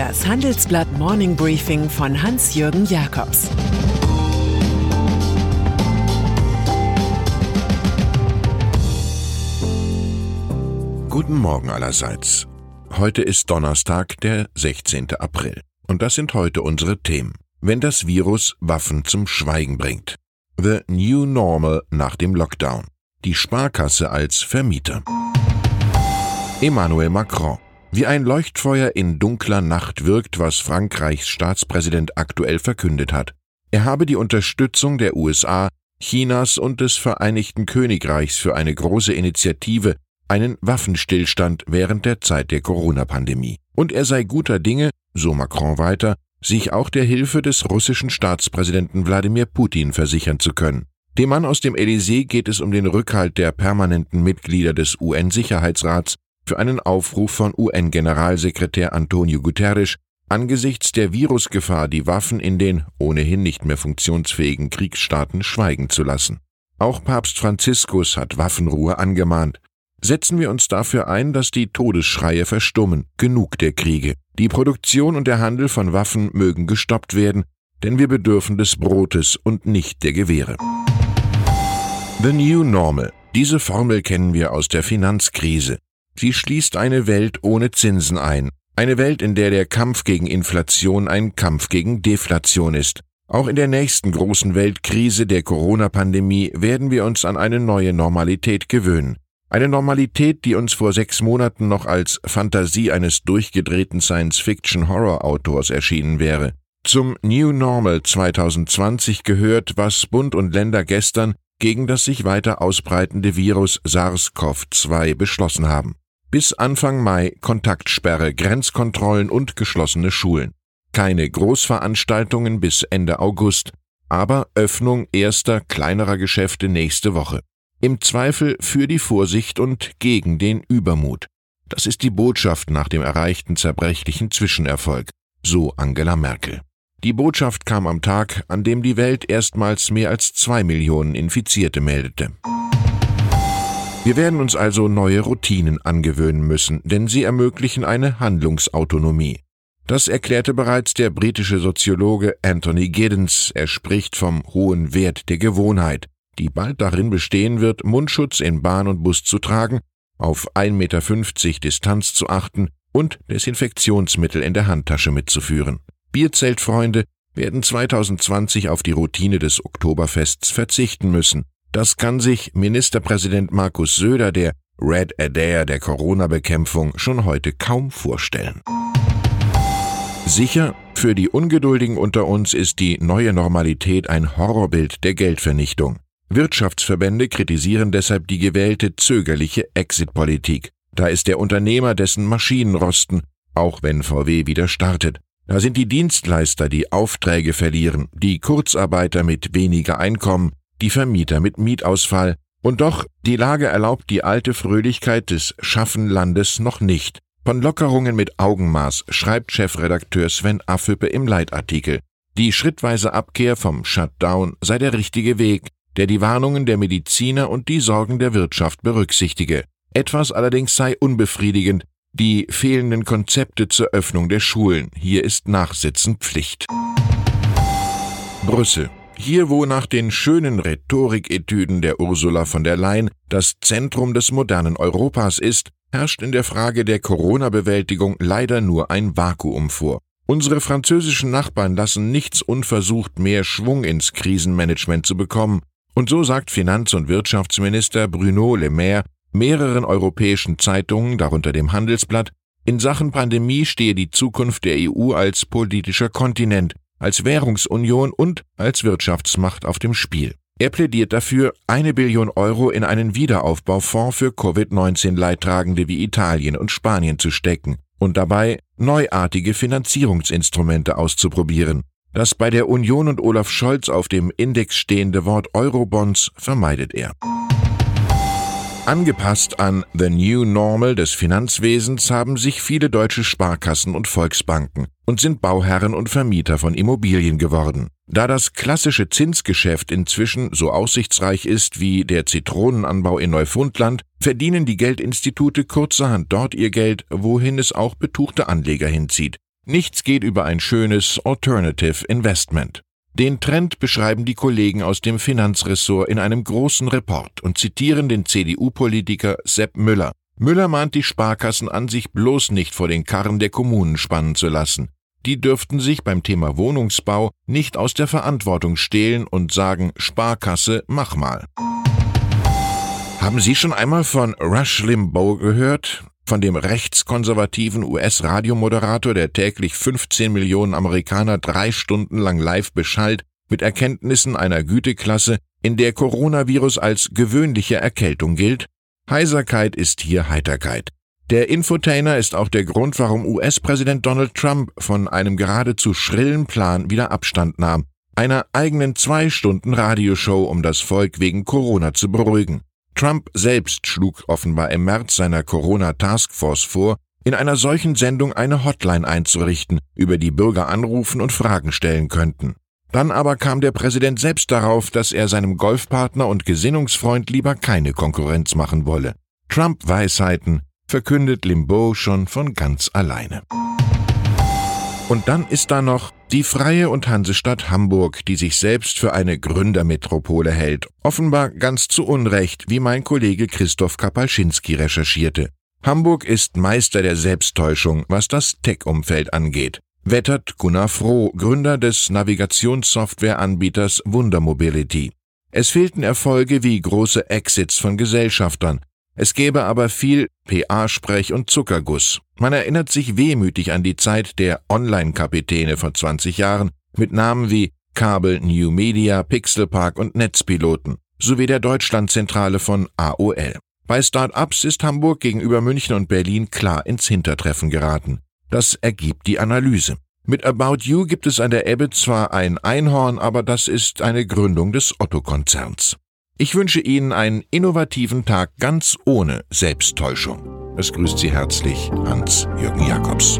Das Handelsblatt Morning Briefing von Hans-Jürgen Jakobs Guten Morgen allerseits. Heute ist Donnerstag, der 16. April. Und das sind heute unsere Themen. Wenn das Virus Waffen zum Schweigen bringt. The New Normal nach dem Lockdown. Die Sparkasse als Vermieter. Emmanuel Macron. Wie ein Leuchtfeuer in dunkler Nacht wirkt, was Frankreichs Staatspräsident aktuell verkündet hat. Er habe die Unterstützung der USA, Chinas und des Vereinigten Königreichs für eine große Initiative, einen Waffenstillstand während der Zeit der Corona-Pandemie. Und er sei guter Dinge, so Macron weiter, sich auch der Hilfe des russischen Staatspräsidenten Wladimir Putin versichern zu können. Dem Mann aus dem Elysée geht es um den Rückhalt der permanenten Mitglieder des UN-Sicherheitsrats für einen Aufruf von UN-Generalsekretär Antonio Guterres, angesichts der Virusgefahr die Waffen in den ohnehin nicht mehr funktionsfähigen Kriegsstaaten schweigen zu lassen. Auch Papst Franziskus hat Waffenruhe angemahnt. Setzen wir uns dafür ein, dass die Todesschreie verstummen. Genug der Kriege. Die Produktion und der Handel von Waffen mögen gestoppt werden, denn wir bedürfen des Brotes und nicht der Gewehre. The New Normal. Diese Formel kennen wir aus der Finanzkrise. Sie schließt eine Welt ohne Zinsen ein, eine Welt, in der der Kampf gegen Inflation ein Kampf gegen Deflation ist. Auch in der nächsten großen Weltkrise der Corona-Pandemie werden wir uns an eine neue Normalität gewöhnen. Eine Normalität, die uns vor sechs Monaten noch als Fantasie eines durchgedrehten Science-Fiction-Horror-Autors erschienen wäre. Zum New Normal 2020 gehört, was Bund und Länder gestern gegen das sich weiter ausbreitende Virus SARS-CoV-2 beschlossen haben. Bis Anfang Mai Kontaktsperre, Grenzkontrollen und geschlossene Schulen. Keine Großveranstaltungen bis Ende August, aber Öffnung erster kleinerer Geschäfte nächste Woche. Im Zweifel für die Vorsicht und gegen den Übermut. Das ist die Botschaft nach dem erreichten zerbrechlichen Zwischenerfolg, so Angela Merkel. Die Botschaft kam am Tag, an dem die Welt erstmals mehr als zwei Millionen Infizierte meldete. Wir werden uns also neue Routinen angewöhnen müssen, denn sie ermöglichen eine Handlungsautonomie. Das erklärte bereits der britische Soziologe Anthony Giddens. Er spricht vom hohen Wert der Gewohnheit, die bald darin bestehen wird, Mundschutz in Bahn und Bus zu tragen, auf 1,50 Meter Distanz zu achten und Desinfektionsmittel in der Handtasche mitzuführen. Bierzeltfreunde werden 2020 auf die Routine des Oktoberfests verzichten müssen, das kann sich Ministerpräsident Markus Söder, der Red Adair der Corona-Bekämpfung, schon heute kaum vorstellen. Sicher, für die Ungeduldigen unter uns ist die neue Normalität ein Horrorbild der Geldvernichtung. Wirtschaftsverbände kritisieren deshalb die gewählte zögerliche Exit-Politik. Da ist der Unternehmer, dessen Maschinen rosten, auch wenn VW wieder startet. Da sind die Dienstleister, die Aufträge verlieren, die Kurzarbeiter mit weniger Einkommen, die Vermieter mit Mietausfall, und doch, die Lage erlaubt die alte Fröhlichkeit des Schaffenlandes noch nicht. Von Lockerungen mit Augenmaß schreibt Chefredakteur Sven Affüppe im Leitartikel. Die schrittweise Abkehr vom Shutdown sei der richtige Weg, der die Warnungen der Mediziner und die Sorgen der Wirtschaft berücksichtige. Etwas allerdings sei unbefriedigend, die fehlenden Konzepte zur Öffnung der Schulen. Hier ist Nachsitzen Pflicht. Brüssel. Hier, wo nach den schönen Rhetoriketüden der Ursula von der Leyen das Zentrum des modernen Europas ist, herrscht in der Frage der Corona-Bewältigung leider nur ein Vakuum vor. Unsere französischen Nachbarn lassen nichts unversucht, mehr Schwung ins Krisenmanagement zu bekommen. Und so sagt Finanz- und Wirtschaftsminister Bruno Le Maire mehreren europäischen Zeitungen, darunter dem Handelsblatt, in Sachen Pandemie stehe die Zukunft der EU als politischer Kontinent, als Währungsunion und als Wirtschaftsmacht auf dem Spiel. Er plädiert dafür, eine Billion Euro in einen Wiederaufbaufonds für Covid-19-Leidtragende wie Italien und Spanien zu stecken und dabei neuartige Finanzierungsinstrumente auszuprobieren. Das bei der Union und Olaf Scholz auf dem Index stehende Wort Eurobonds vermeidet er. Angepasst an The New Normal des Finanzwesens haben sich viele deutsche Sparkassen und Volksbanken und sind Bauherren und Vermieter von Immobilien geworden. Da das klassische Zinsgeschäft inzwischen so aussichtsreich ist wie der Zitronenanbau in Neufundland, verdienen die Geldinstitute kurzerhand dort ihr Geld, wohin es auch betuchte Anleger hinzieht, Nichts geht über ein schönes Alternative Investment. Den Trend beschreiben die Kollegen aus dem Finanzressort in einem großen Report und zitieren den CDU-Politiker Sepp Müller. Müller mahnt die Sparkassen an, sich bloß nicht vor den Karren der Kommunen spannen zu lassen. Die dürften sich beim Thema Wohnungsbau nicht aus der Verantwortung stehlen und sagen Sparkasse, mach mal. Haben Sie schon einmal von Rush Limbaugh gehört? Von dem rechtskonservativen US-Radiomoderator, der täglich 15 Millionen Amerikaner drei Stunden lang live beschallt, mit Erkenntnissen einer Güteklasse, in der Coronavirus als gewöhnliche Erkältung gilt? Heiserkeit ist hier Heiterkeit. Der Infotainer ist auch der Grund, warum US-Präsident Donald Trump von einem geradezu schrillen Plan wieder Abstand nahm, einer eigenen zwei Stunden Radioshow, um das Volk wegen Corona zu beruhigen. Trump selbst schlug offenbar im März seiner Corona-Taskforce vor, in einer solchen Sendung eine Hotline einzurichten, über die Bürger anrufen und Fragen stellen könnten. Dann aber kam der Präsident selbst darauf, dass er seinem Golfpartner und Gesinnungsfreund lieber keine Konkurrenz machen wolle. Trump-Weisheiten verkündet Limbaugh schon von ganz alleine. Und dann ist da noch die Freie und Hansestadt Hamburg, die sich selbst für eine Gründermetropole hält. Offenbar ganz zu Unrecht, wie mein Kollege Christoph Kapalschinski recherchierte. Hamburg ist Meister der Selbsttäuschung, was das Tech-Umfeld angeht. Wettert Gunnar Froh, Gründer des Navigationssoftwareanbieters Wundermobility. Es fehlten Erfolge wie große Exits von Gesellschaftern, es gäbe aber viel PA-Sprech und Zuckerguss. Man erinnert sich wehmütig an die Zeit der Online-Kapitäne vor 20 Jahren mit Namen wie Kabel, New Media, Pixelpark und Netzpiloten sowie der Deutschlandzentrale von AOL. Bei Start-ups ist Hamburg gegenüber München und Berlin klar ins Hintertreffen geraten. Das ergibt die Analyse. Mit About You gibt es an der Ebbe zwar ein Einhorn, aber das ist eine Gründung des Otto-Konzerns. Ich wünsche Ihnen einen innovativen Tag ganz ohne Selbsttäuschung. Es grüßt Sie herzlich Hans-Jürgen Jakobs.